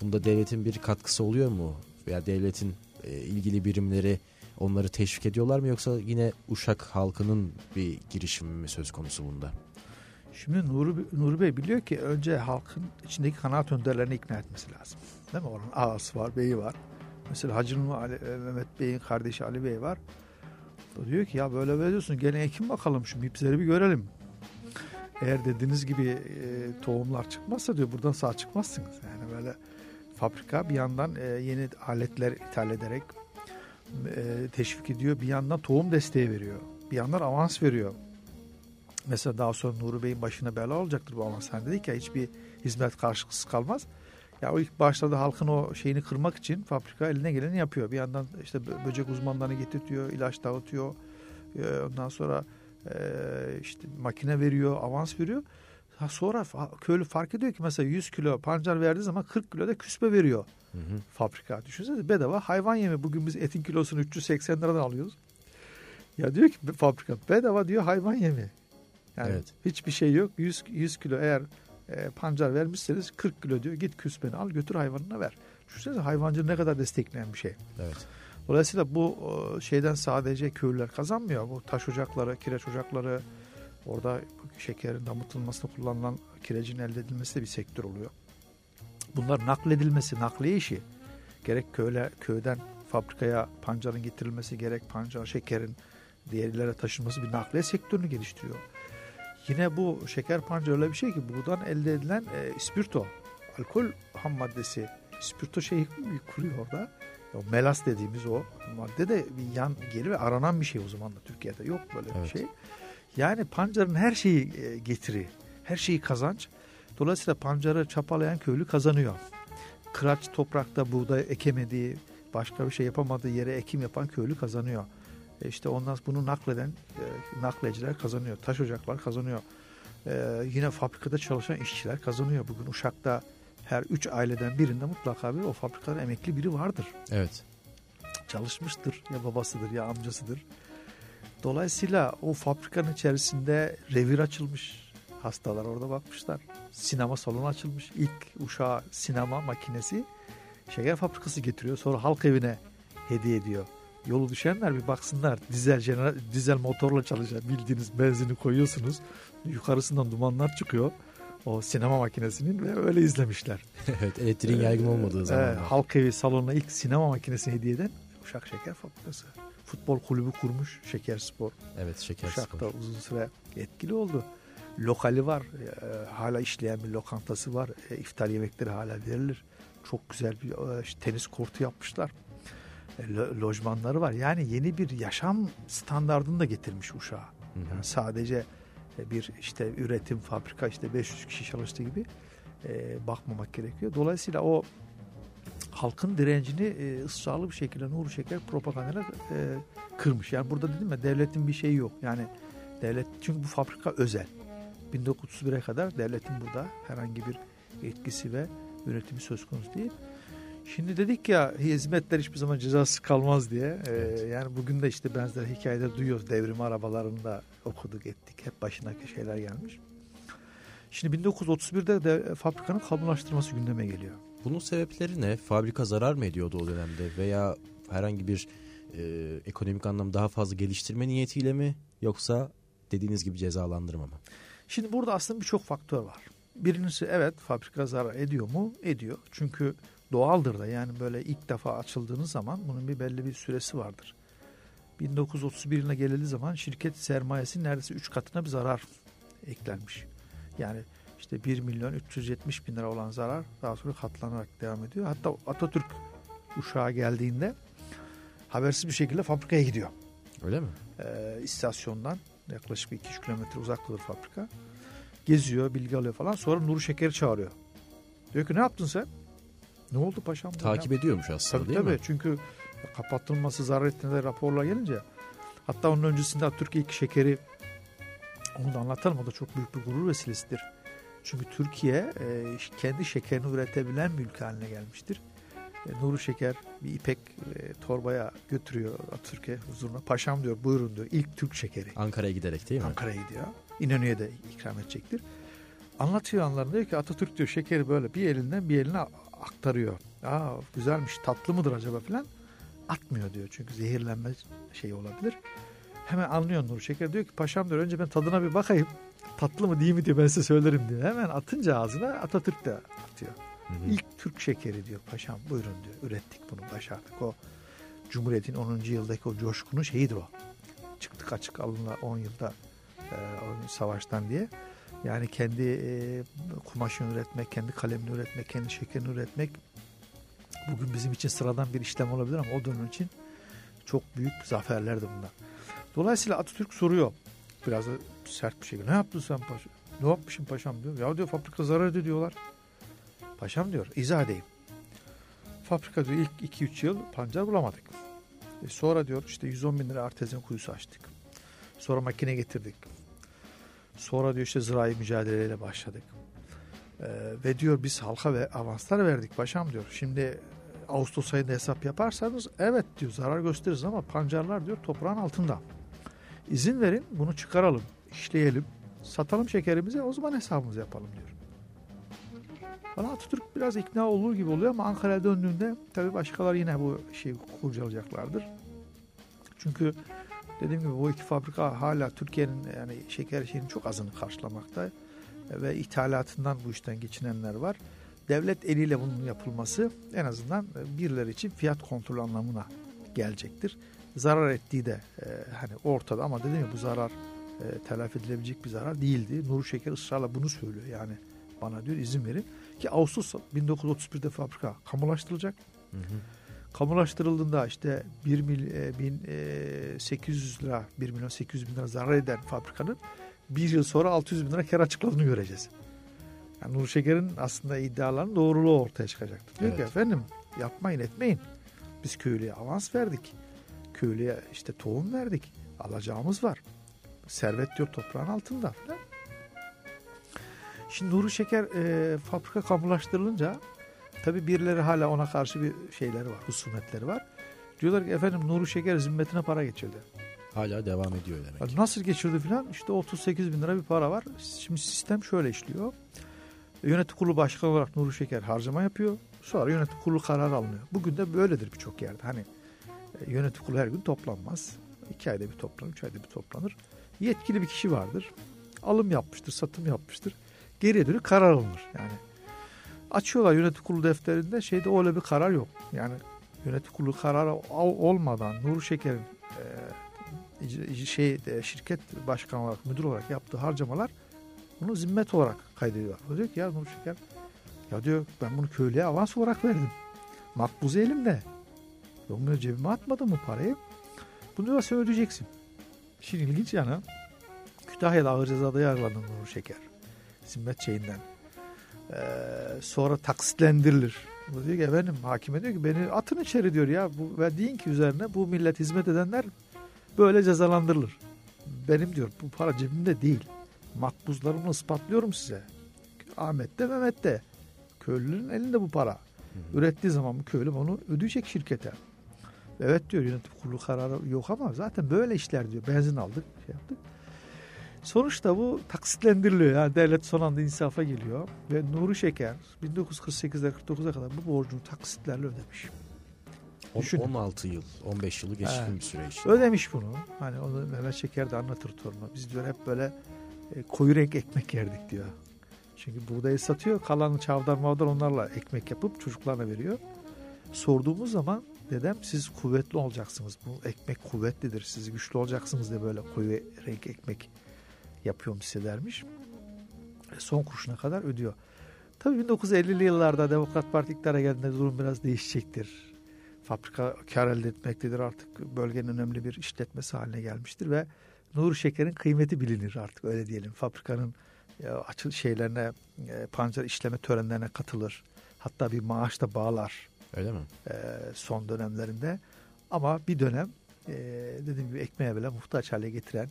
Bunda devletin bir katkısı oluyor mu? Veya devletin e, ilgili birimleri onları teşvik ediyorlar mı yoksa yine Uşak halkının bir girişimi mi söz konusu bunda? Şimdi Nuri, Nuri Bey biliyor ki önce halkın içindeki kanaat önderlerini ikna etmesi lazım. Değil mi? Onun ağası var, beyi var. Mesela Hacı Ali, e, Mehmet Bey'in kardeşi Ali Bey var. O diyor ki ya böyle böyle diyorsun gelin ekin bakalım şu ipleri bir görelim. Eğer dediğiniz gibi e, tohumlar çıkmazsa diyor buradan sağ çıkmazsınız. Yani böyle fabrika bir yandan e, yeni aletler ithal ederek e, teşvik ediyor. Bir yandan tohum desteği veriyor. Bir yandan avans veriyor. Mesela daha sonra Nuri Bey'in başına bela olacaktır bu avans. Hani dedik ya hiçbir hizmet karşılıksız kalmaz. Ya o ilk başlarda halkın o şeyini kırmak için fabrika eline geleni yapıyor. Bir yandan işte böcek uzmanlarını getirtiyor, ilaç dağıtıyor. E, ondan sonra e, işte makine veriyor, avans veriyor. Sonra köylü fark ediyor ki mesela 100 kilo pancar verdiği zaman 40 kilo da küspe veriyor hı hı. fabrika. Düşünsenize bedava hayvan yemi. Bugün biz etin kilosunu 380 liradan alıyoruz. Ya diyor ki fabrika bedava diyor hayvan yemi. Yani evet. hiçbir şey yok. 100, 100 kilo eğer e, pancar vermişseniz 40 kilo diyor git küspeni al götür hayvanına ver. Düşünsenize hayvancı ne kadar destekleyen bir şey. Evet. Dolayısıyla bu şeyden sadece köylüler kazanmıyor. Bu taş ocakları, kireç ocakları, orada şekerin damıtılmasında kullanılan kirecin elde edilmesi de bir sektör oluyor. Bunlar nakledilmesi, nakliye işi. Gerek köyle, köyden fabrikaya pancarın getirilmesi, gerek pancar, şekerin diğer illere taşınması bir nakliye sektörünü geliştiriyor. Yine bu şeker pancarı öyle bir şey ki buradan elde edilen e, ispirto, alkol ham maddesi, ispirto şeyi kuruyor orada. O melas dediğimiz o madde de bir yan geri ve aranan bir şey o zaman da Türkiye'de yok böyle evet. bir şey. Yani pancarın her şeyi e, getiri, her şeyi kazanç. Dolayısıyla pancarı çapalayan köylü kazanıyor. Kıraç toprakta buğday ekemediği, başka bir şey yapamadığı yere ekim yapan köylü kazanıyor. E işte ondan bunu nakleden e, nakleciler kazanıyor. Taş ocaklar kazanıyor. E, yine fabrikada çalışan işçiler kazanıyor. Bugün Uşak'ta her üç aileden birinde mutlaka bir o fabrikada emekli biri vardır. Evet. Çalışmıştır ya babasıdır ya amcasıdır. Dolayısıyla o fabrikanın içerisinde revir açılmış. Hastalar orada bakmışlar. Sinema salonu açılmış. İlk uşağı sinema makinesi şeker fabrikası getiriyor. Sonra halk evine hediye ediyor. Yolu düşenler bir baksınlar. Dizel jeneral, dizel motorla çalışan bildiğiniz benzini koyuyorsunuz. Yukarısından dumanlar çıkıyor. O sinema makinesinin ve öyle izlemişler. evet elektriğin yaygın olmadığı zaman. E, halk evi salonuna ilk sinema makinesini hediye eden Uşak Şeker Fabrikası futbol kulübü kurmuş Şeker Spor. Evet Şeker Uşak'ta uzun süre etkili oldu. Lokali var. E, hala işleyen bir lokantası var. E, iftar yemekleri hala verilir. Çok güzel bir e, tenis kortu yapmışlar. E, lo, lojmanları var. Yani yeni bir yaşam standartını da getirmiş Uşak'a. Yani sadece e, bir işte üretim fabrika işte 500 kişi çalıştığı gibi e, bakmamak gerekiyor. Dolayısıyla o halkın direncini e, ısrarlı bir şekilde Nuri Şeker propagandayla e, kırmış. Yani burada dedim ya devletin bir şeyi yok. Yani devlet çünkü bu fabrika özel. 1931'e kadar devletin burada herhangi bir etkisi ve yönetimi söz konusu değil. Şimdi dedik ya hizmetler hiçbir zaman cezası kalmaz diye. Ee, evet. Yani bugün de işte benzer hikayeler duyuyoruz. Devrim arabalarında okuduk ettik. Hep başındaki şeyler gelmiş. Şimdi 1931'de de fabrikanın kamulaştırması gündeme geliyor. Bunun sebepleri ne? Fabrika zarar mı ediyordu o dönemde veya herhangi bir e, ekonomik anlam daha fazla geliştirme niyetiyle mi yoksa dediğiniz gibi cezalandırma mı? Şimdi burada aslında birçok faktör var. Birincisi evet fabrika zarar ediyor mu? Ediyor. Çünkü doğaldır da yani böyle ilk defa açıldığınız zaman bunun bir belli bir süresi vardır. 1931 yılına gelildiği zaman şirket sermayesi neredeyse 3 katına bir zarar eklenmiş. Yani işte 1 milyon 370 bin lira olan zarar daha sonra katlanarak devam ediyor. Hatta Atatürk uşağa geldiğinde habersiz bir şekilde fabrikaya gidiyor. Öyle mi? Ee, istasyondan yaklaşık 2 kilometre uzaklıdır fabrika. Geziyor, bilgi alıyor falan. Sonra Nuri Şeker'i çağırıyor. Diyor ki ne yaptın sen? Ne oldu paşam? Takip ya? ediyormuş aslında tabii, değil tabii. mi? Çünkü kapattırılması zarar ettiğinde raporlar gelince hatta onun öncesinde Türkiye ilk şekeri onu da anlatalım. O da çok büyük bir gurur vesilesidir. Çünkü Türkiye e, kendi şekerini üretebilen bir ülke haline gelmiştir. E, Nuru Şeker bir ipek e, torbaya götürüyor Türkiye huzuruna. Paşam diyor buyurun diyor. İlk Türk şekeri. Ankara'ya giderek değil mi? Ankara'ya gidiyor. İnönü'ye de ikram edecektir. Anlatıyor anlarında diyor ki Atatürk diyor şekeri böyle bir elinden bir eline aktarıyor. Aa güzelmiş tatlı mıdır acaba filan. Atmıyor diyor çünkü zehirlenme şey olabilir. Hemen anlıyor Nur Şeker diyor ki paşam diyor önce ben tadına bir bakayım. Tatlı mı değil mi diyor ben size söylerim diyor. Hemen atınca ağzına Atatürk de atıyor. Hı hı. İlk Türk şekeri diyor paşam buyurun diyor. Ürettik bunu başardık. O Cumhuriyet'in 10. yıldaki o coşkunun şeyidir o. Çıktık açık alınla 10 yılda e, savaştan diye. Yani kendi e, kumaşını üretmek, kendi kalemini üretmek, kendi şekerini üretmek bugün bizim için sıradan bir işlem olabilir ama o dönem için çok büyük zaferlerdi bunlar. Dolayısıyla Atatürk soruyor biraz da sert bir şekilde. Ne yaptın sen paşam? Ne yapmışım paşam diyor. Ya diyor fabrika zarar ediyor diyorlar. Paşam diyor izah edeyim. Fabrika diyor ilk 2-3 yıl pancar bulamadık. E sonra diyor işte 110 bin lira artezyen kuyusu açtık. Sonra makine getirdik. Sonra diyor işte zirai mücadeleyle başladık. Ee, ve diyor biz halka ve avanslar verdik paşam diyor. Şimdi e, Ağustos ayında hesap yaparsanız evet diyor zarar gösteririz ama pancarlar diyor toprağın altında. İzin verin bunu çıkaralım, işleyelim, satalım şekerimizi o zaman hesabımızı yapalım diyor. Bana Atatürk biraz ikna olur gibi oluyor ama Ankara'ya döndüğünde tabii başkalar yine bu şeyi kurcalayacaklardır. Çünkü dediğim gibi bu iki fabrika hala Türkiye'nin yani şeker şeyinin çok azını karşılamakta ve ithalatından bu işten geçinenler var. Devlet eliyle bunun yapılması en azından birileri için fiyat kontrol anlamına gelecektir. Zarar ettiği de e, hani ortada ama dedim ya bu zarar e, telafi edilebilecek bir zarar değildi. Nuri Şeker ısrarla bunu söylüyor yani bana diyor izin verin. Ki Ağustos 1931'de fabrika kamulaştırılacak. Hı hı. Kamulaştırıldığında işte 1 mil, e, bin, e, 800 lira, 1 milyon 800 bin lira zarar eden fabrikanın bir yıl sonra 600 bin lira kar açıkladığını göreceğiz. Yani Nur Şeker'in aslında iddialarının doğruluğu ortaya çıkacaktır. Diyor evet. ki efendim yapmayın etmeyin. Biz köylüye avans verdik. Köylüye işte tohum verdik. Alacağımız var. Servet diyor toprağın altında falan. Şimdi Nuri Şeker e, fabrika kamulaştırılınca tabi birileri hala ona karşı bir şeyleri var, husumetleri var. Diyorlar ki efendim Nuri Şeker zimmetine para geçirdi. Hala devam ediyor demek. Nasıl geçirdi filan? İşte 38 bin lira bir para var. Şimdi sistem şöyle işliyor. Yönetim kurulu başkanı olarak Nuri Şeker harcama yapıyor. Sonra yönetim kurulu karar alınıyor. Bugün de böyledir birçok yerde. Hani yönetim kurulu her gün toplanmaz. İki ayda bir toplanır, üç ayda bir toplanır. Yetkili bir kişi vardır. Alım yapmıştır, satım yapmıştır geriye dönük karar alınır. Yani açıyorlar yönetim kurulu defterinde şeyde öyle bir karar yok. Yani yönetim kurulu kararı olmadan Nur Şeker'in e, şey e, şirket başkanı olarak müdür olarak yaptığı harcamalar bunu zimmet olarak kaydediyorlar. O diyor ki ya Nur Şeker ya diyor ben bunu köylüye avans olarak verdim. Makbuzu elimde. Bunu cebime atmadım mı parayı? Bunu sen ödeyeceksin. Şimdi ilginç yanı Kütahya'da ağır cezada yargılandı Nur Şeker zimmet şeyinden. Ee, sonra taksitlendirilir. Bu diyor ki efendim hakime diyor ki beni atın içeri diyor ya bu, ve deyin ki üzerine bu millet hizmet edenler böyle cezalandırılır. Benim diyor bu para cebimde değil. Makbuzlarımı ispatlıyorum size. Ahmet'te Mehmet'te. Köylünün elinde bu para. Hı Ürettiği zaman bu köylü onu ödeyecek şirkete. Evet diyor yönetim kurulu kararı yok ama zaten böyle işler diyor. Benzin aldık şey yaptık. Sonuçta bu taksitlendiriliyor. Yani devlet son anda insafa geliyor. Ve Nuri Şeker 1948'de 49'a kadar bu borcunu taksitlerle ödemiş. Düşünün. 16 yıl, 15 yılı geçkin evet. bir süre işte. Ödemiş bunu. Hani onu Mehmet Şeker de anlatır torunu. Biz diyor hep böyle e, koyu renk ekmek yerdik diyor. Çünkü buğdayı satıyor. Kalanı çavdar mavdar onlarla ekmek yapıp çocuklarına veriyor. Sorduğumuz zaman dedem siz kuvvetli olacaksınız. Bu ekmek kuvvetlidir. Siz güçlü olacaksınız diye böyle koyu renk ekmek yapıyorum hissedermiş. Son kuruşuna kadar ödüyor. Tabii 1950'li yıllarda Demokrat Parti iktidara geldiğinde durum biraz değişecektir. Fabrika kar elde etmektedir artık bölgenin önemli bir işletmesi haline gelmiştir ve Nur Şeker'in kıymeti bilinir artık öyle diyelim. Fabrikanın e, açıl şeylerine, e, pancar işleme törenlerine katılır. Hatta bir maaş da bağlar. Öyle mi? E, son dönemlerinde. Ama bir dönem dediğim gibi ekmeğe bile muhtaç hale getiren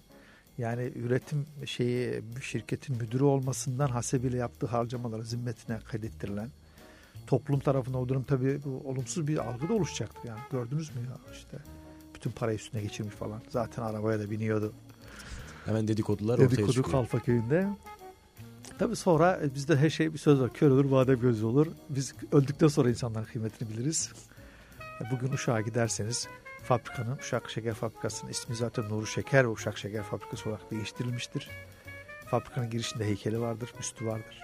yani üretim şeyi şirketin müdürü olmasından hasebiyle yaptığı harcamaları zimmetine kaydettirilen toplum tarafından o durum tabii bu olumsuz bir algı da oluşacaktır. Yani gördünüz mü ya işte bütün parayı üstüne geçirmiş falan. Zaten arabaya da biniyordu. Hemen dedikodular Dedikodu ortaya çıkıyor. Kalfa köyünde. Tabii sonra e, bizde her şey bir söz var. Kör olur, vade göz olur. Biz öldükten sonra insanların kıymetini biliriz. E, bugün Uşak'a giderseniz fabrikanın, Uşak Şeker Fabrikası'nın ismi zaten Nuru Şeker ve Uşak Şeker Fabrikası olarak değiştirilmiştir. Fabrikanın girişinde heykeli vardır, büstü vardır.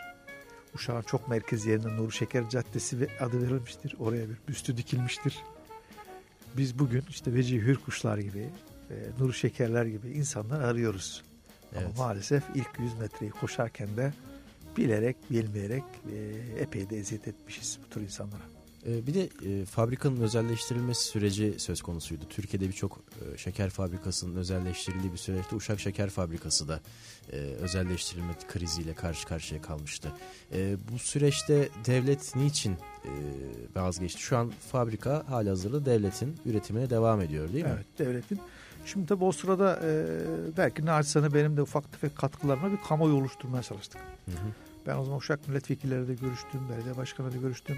Uşak'ın çok merkez yerine Nuru Şeker Caddesi ve adı verilmiştir. Oraya bir büstü dikilmiştir. Biz bugün işte Veci Hürkuşlar gibi, e, Nuru Şekerler gibi insanlar arıyoruz. Evet. Ama maalesef ilk 100 metreyi koşarken de bilerek, bilmeyerek e, epey de eziyet etmişiz bu tür insanlara. E, bir de e, fabrikanın özelleştirilmesi süreci söz konusuydu. Türkiye'de birçok e, şeker fabrikasının özelleştirildiği bir süreçte Uşak Şeker Fabrikası da e, özelleştirilme kriziyle karşı karşıya kalmıştı. E, bu süreçte devlet niçin e, vazgeçti? Şu an fabrika hali hazırda devletin üretimine devam ediyor değil mi? Evet devletin. Şimdi tabi o sırada e, belki naçizane benim de ufak tefek katkılarımla bir kamuoyu oluşturmaya çalıştık. Hı hı. Ben o zaman Uşak milletvekilleriyle de görüştüm, belediye başkanıyla görüştüm.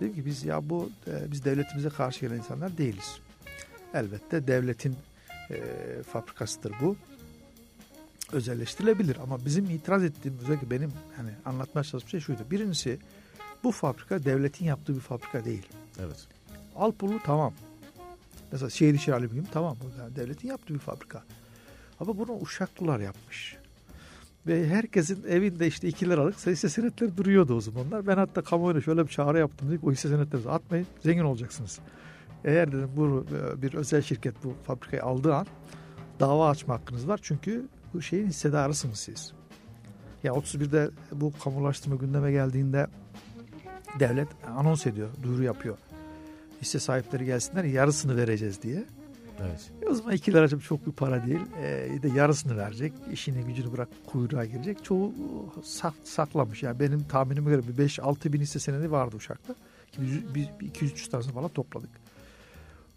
Dedim ki biz ya bu e, biz devletimize karşı gelen insanlar değiliz. Elbette devletin e, fabrikasıdır bu. Özelleştirilebilir ama bizim itiraz ettiğimiz özellikle benim hani anlatmaya çalıştığım şey şuydu. Birincisi bu fabrika devletin yaptığı bir fabrika değil. Evet. Alpulu tamam. Mesela şehir içi alüminyum tamam. Bu devletin yaptığı bir fabrika. Ama bunu Uşaklılar yapmış. Ve herkesin evinde işte 2 liralık hisse senetleri duruyordu o zamanlar. Ben hatta kamuoyuna şöyle bir çağrı yaptım. Dedik, o hisse senetleri atmayın zengin olacaksınız. Eğer dedim bu e, bir özel şirket bu fabrikayı aldığı an dava açma hakkınız var. Çünkü bu şeyin hissedarısınız siz. Ya 31'de bu kamulaştırma gündeme geldiğinde devlet anons ediyor, duyuru yapıyor. Hisse sahipleri gelsinler yarısını vereceğiz diye. Evet. E o zaman 2 lira çok bir para değil. E, de yarısını verecek. İşini gücünü bırak kuyruğa girecek. Çoğu sak, saklamış. Yani benim tahminime göre bir 5-6 bin hisse senedi vardı Uşak'ta. 200-300 tanesini falan topladık.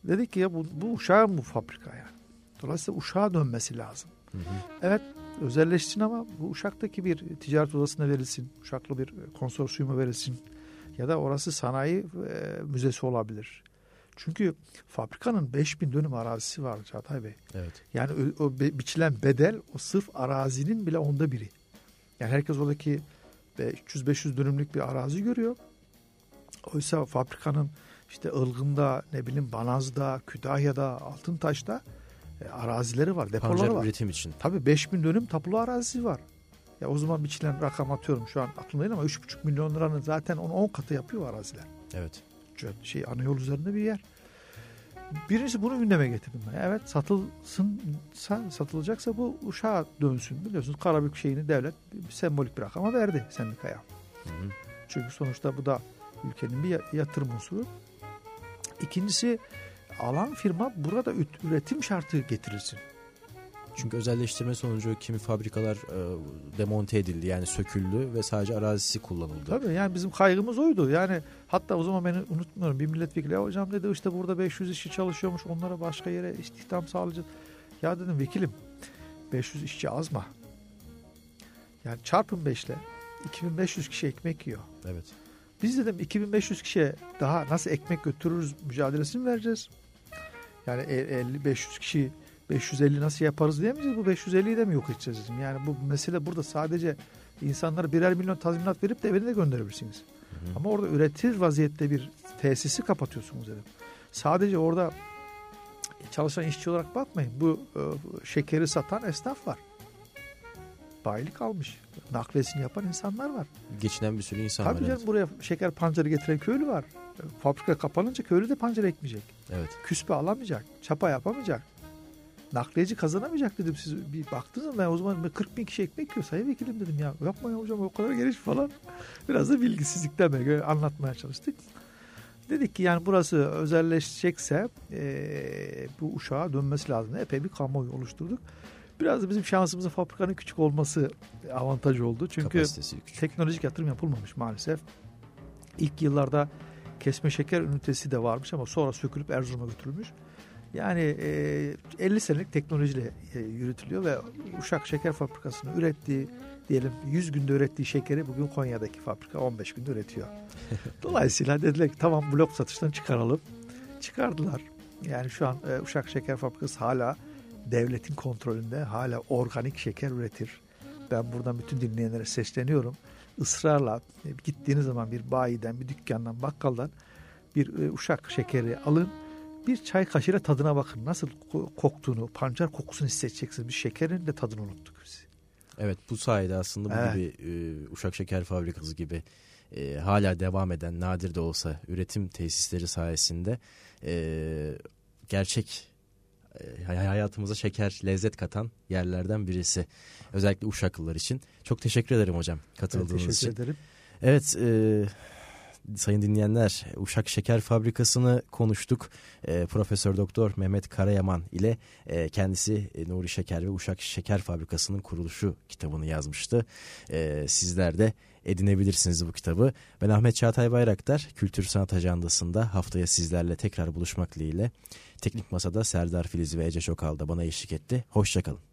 Dedik ki ya bu, bu uşağın bu fabrika yani. Dolayısıyla uşağa dönmesi lazım. Hı hı. Evet özelleşsin ama bu Uşak'taki bir ticaret odasına verilsin. Uşaklı bir konsorsiyuma verilsin. Ya da orası sanayi e, müzesi olabilir. Çünkü fabrikanın 5000 dönüm arazisi var Çağatay Bey. Evet. Yani o, o biçilen bedel o sırf arazinin bile onda biri. Yani herkes oradaki 300-500 dönümlük bir arazi görüyor. Oysa fabrikanın işte Ilgın'da, ne bileyim Banaz'da, Kütahya'da, Altıntaş'ta e, arazileri var, depoları Pancar var. üretim için. Tabii 5000 dönüm tapulu arazisi var. Ya o zaman biçilen rakam atıyorum şu an aklımda değil ama 3,5 milyon liranın zaten onu 10 katı yapıyor araziler. Evet şey ana yol üzerinde bir yer. Birincisi bunu gündeme getirdim ben. Evet satılsın satılacaksa bu uşağa dönsün. Biliyorsunuz Karabük şeyini devlet bir sembolik bir rakama verdi sendikaya. Hı hı. Çünkü sonuçta bu da ülkenin bir yatırım unsuru. İkincisi alan firma burada üretim şartı getirirsin. Çünkü özelleştirme sonucu kimi fabrikalar e, demonte edildi yani söküldü ve sadece arazisi kullanıldı. Tabii yani bizim kaygımız oydu. Yani hatta o zaman beni unutmuyorum bir milletvekili hocam dedi işte burada 500 işçi çalışıyormuş onlara başka yere istihdam sağlayacağız. Ya dedim vekilim 500 işçi az mı? Yani çarpın 5 ile 2500 kişi ekmek yiyor. Evet. Biz dedim 2500 kişiye daha nasıl ekmek götürürüz mücadelesini vereceğiz. Yani 50-500 kişi 550 nasıl yaparız diyemeyeceğiz. Bu 550'yi de mi yok edeceğiz dedim. Yani bu mesele burada sadece insanlara birer milyon tazminat verip de evine de gönderebilirsiniz. Hı hı. Ama orada üretir vaziyette bir tesisi kapatıyorsunuz dedim. Sadece orada çalışan işçi olarak bakmayın. Bu e, şekeri satan esnaf var. Bayilik almış. Nakliyesini yapan insanlar var. Geçinen bir sürü insan Tabii var. Tabii canım evet. buraya şeker pancarı getiren köylü var. Fabrika kapanınca köylü de pancar ekmeyecek. Evet. Küspe alamayacak. Çapa yapamayacak nakliyeci kazanamayacak dedim. Siz bir baktınız ben o zaman 40 bin kişi ekmek yiyor. Sayın vekilim dedim ya yapmayın hocam o kadar geniş falan. Biraz da bilgisizlikten böyle anlatmaya çalıştık. Dedik ki yani burası özelleşecekse e, bu uşağa dönmesi lazım. Epey bir kamuoyu oluşturduk. Biraz da bizim şansımıza fabrikanın küçük olması avantaj oldu. Çünkü teknolojik yatırım yapılmamış maalesef. İlk yıllarda kesme şeker ünitesi de varmış ama sonra sökülüp Erzurum'a götürülmüş. Yani e, 50 senelik teknolojiyle e, yürütülüyor ve Uşak Şeker Fabrikası'nın ürettiği diyelim 100 günde ürettiği şekeri bugün Konya'daki fabrika 15 günde üretiyor. Dolayısıyla dediler ki tamam blok satıştan çıkaralım. Çıkardılar. Yani şu an e, Uşak Şeker Fabrikası hala devletin kontrolünde hala organik şeker üretir. ben buradan bütün dinleyenlere sesleniyorum. Israrla e, gittiğiniz zaman bir bayiden, bir dükkandan, bakkaldan bir e, uşak şekeri alın. Bir çay kaşığıyla tadına bakın. Nasıl koktuğunu, pancar kokusunu hissedeceksiniz. Bir şekerin de tadını unuttuk biz. Evet bu sayede aslında bu evet. gibi e, uşak şeker fabrikası gibi e, hala devam eden nadir de olsa üretim tesisleri sayesinde e, gerçek e, hayatımıza şeker, lezzet katan yerlerden birisi. Özellikle Uşaklılar için. Çok teşekkür ederim hocam katıldığınız ben teşekkür için. Teşekkür ederim. Evet, e, sayın dinleyenler Uşak Şeker Fabrikası'nı konuştuk. E, Profesör Doktor Mehmet Karayaman ile e, kendisi e, Nuri Şeker ve Uşak Şeker Fabrikası'nın kuruluşu kitabını yazmıştı. E, sizler de edinebilirsiniz bu kitabı. Ben Ahmet Çağatay Bayraktar. Kültür Sanat Ajandası'nda haftaya sizlerle tekrar buluşmak dileğiyle. Teknik Masa'da Serdar Filiz ve Ece Çokal da bana eşlik etti. Hoşçakalın.